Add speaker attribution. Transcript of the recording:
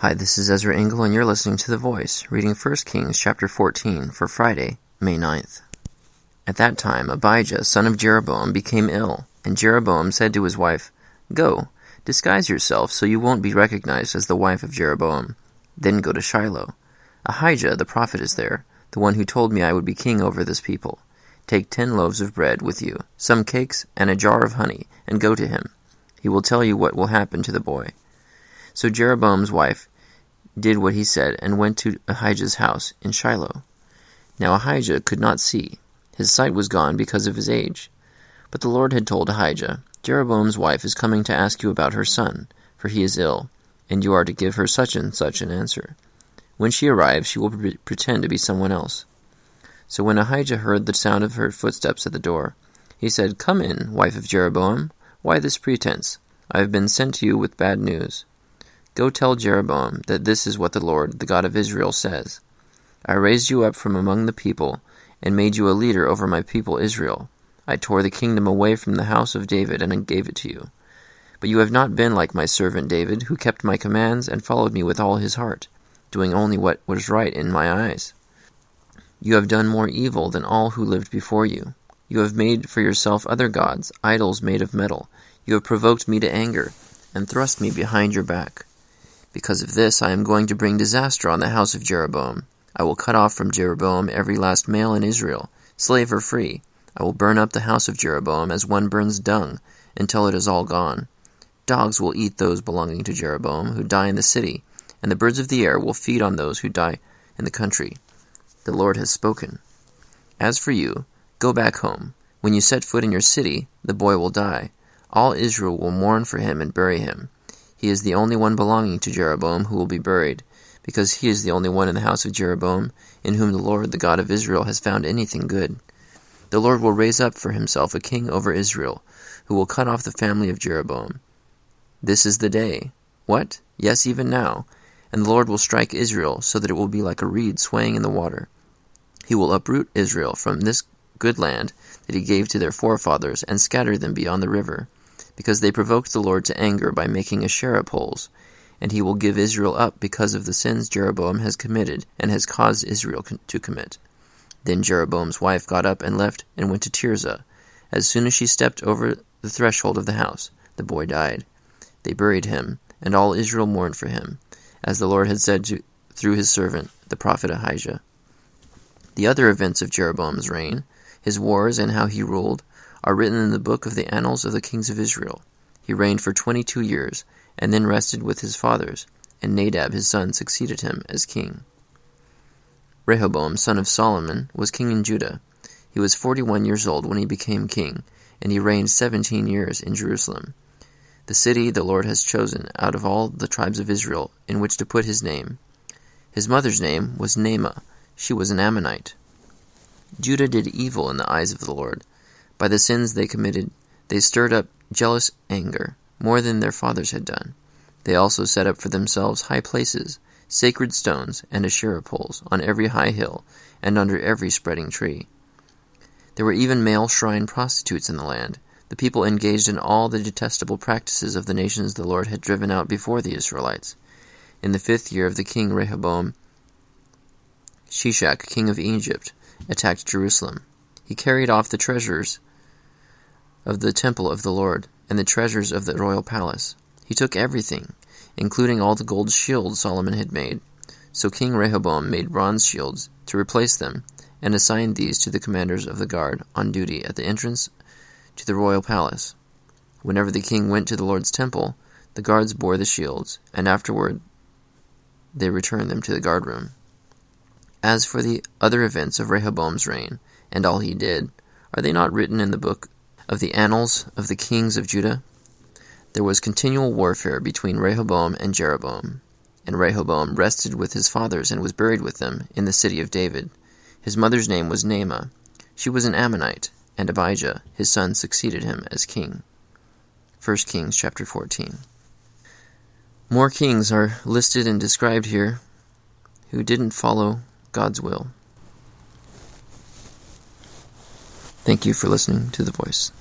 Speaker 1: Hi, this is Ezra Engel, and you're listening to The Voice, reading 1 Kings chapter 14 for Friday, May 9th. At that time, Abijah, son of Jeroboam, became ill, and Jeroboam said to his wife, Go, disguise yourself so you won't be recognized as the wife of Jeroboam. Then go to Shiloh. Ahijah the prophet is there, the one who told me I would be king over this people. Take ten loaves of bread with you, some cakes, and a jar of honey, and go to him. He will tell you what will happen to the boy. So Jeroboam's wife did what he said, and went to Ahijah's house in Shiloh. Now Ahijah could not see. His sight was gone because of his age. But the Lord had told Ahijah, Jeroboam's wife is coming to ask you about her son, for he is ill, and you are to give her such and such an answer. When she arrives, she will pre- pretend to be someone else. So when Ahijah heard the sound of her footsteps at the door, he said, Come in, wife of Jeroboam. Why this pretense? I have been sent to you with bad news. Go tell Jeroboam that this is what the Lord, the God of Israel, says I raised you up from among the people, and made you a leader over my people Israel. I tore the kingdom away from the house of David and gave it to you. But you have not been like my servant David, who kept my commands and followed me with all his heart, doing only what was right in my eyes. You have done more evil than all who lived before you. You have made for yourself other gods, idols made of metal. You have provoked me to anger, and thrust me behind your back. Because of this, I am going to bring disaster on the house of Jeroboam. I will cut off from Jeroboam every last male in Israel, slave or free. I will burn up the house of Jeroboam as one burns dung, until it is all gone. Dogs will eat those belonging to Jeroboam who die in the city, and the birds of the air will feed on those who die in the country. The Lord has spoken. As for you, go back home. When you set foot in your city, the boy will die. All Israel will mourn for him and bury him. He is the only one belonging to Jeroboam who will be buried, because he is the only one in the house of Jeroboam in whom the Lord, the God of Israel, has found anything good. The Lord will raise up for himself a king over Israel, who will cut off the family of Jeroboam. This is the day. What? Yes, even now. And the Lord will strike Israel, so that it will be like a reed swaying in the water. He will uproot Israel from this good land that he gave to their forefathers, and scatter them beyond the river because they provoked the Lord to anger by making Asherah poles. And he will give Israel up because of the sins Jeroboam has committed and has caused Israel to commit. Then Jeroboam's wife got up and left and went to Tirzah. As soon as she stepped over the threshold of the house, the boy died. They buried him, and all Israel mourned for him, as the Lord had said to, through his servant, the prophet Ahijah. The other events of Jeroboam's reign, his wars and how he ruled, are written in the book of the annals of the kings of Israel. He reigned for twenty two years, and then rested with his fathers, and Nadab his son succeeded him as king. Rehoboam, son of Solomon, was king in Judah. He was forty one years old when he became king, and he reigned seventeen years in Jerusalem, the city the Lord has chosen out of all the tribes of Israel in which to put his name. His mother's name was Naamah; she was an Ammonite. Judah did evil in the eyes of the Lord by the sins they committed, they stirred up jealous anger, more than their fathers had done. They also set up for themselves high places, sacred stones, and Asherah poles on every high hill and under every spreading tree. There were even male shrine prostitutes in the land. The people engaged in all the detestable practices of the nations the Lord had driven out before the Israelites. In the fifth year of the king Rehoboam, Shishak, king of Egypt, attacked Jerusalem. He carried off the treasures of the temple of the Lord, and the treasures of the royal palace. He took everything, including all the gold shields Solomon had made. So King Rehoboam made bronze shields to replace them, and assigned these to the commanders of the guard on duty at the entrance to the royal palace. Whenever the king went to the Lord's temple, the guards bore the shields, and afterward they returned them to the guardroom. As for the other events of Rehoboam's reign, and all he did, are they not written in the book of the annals of the kings of Judah, there was continual warfare between Rehoboam and Jeroboam. And Rehoboam rested with his fathers and was buried with them in the city of David. His mother's name was Naamah. She was an Ammonite, and Abijah, his son, succeeded him as king. 1 Kings chapter 14. More kings are listed and described here who didn't follow God's will. Thank you for listening to The Voice.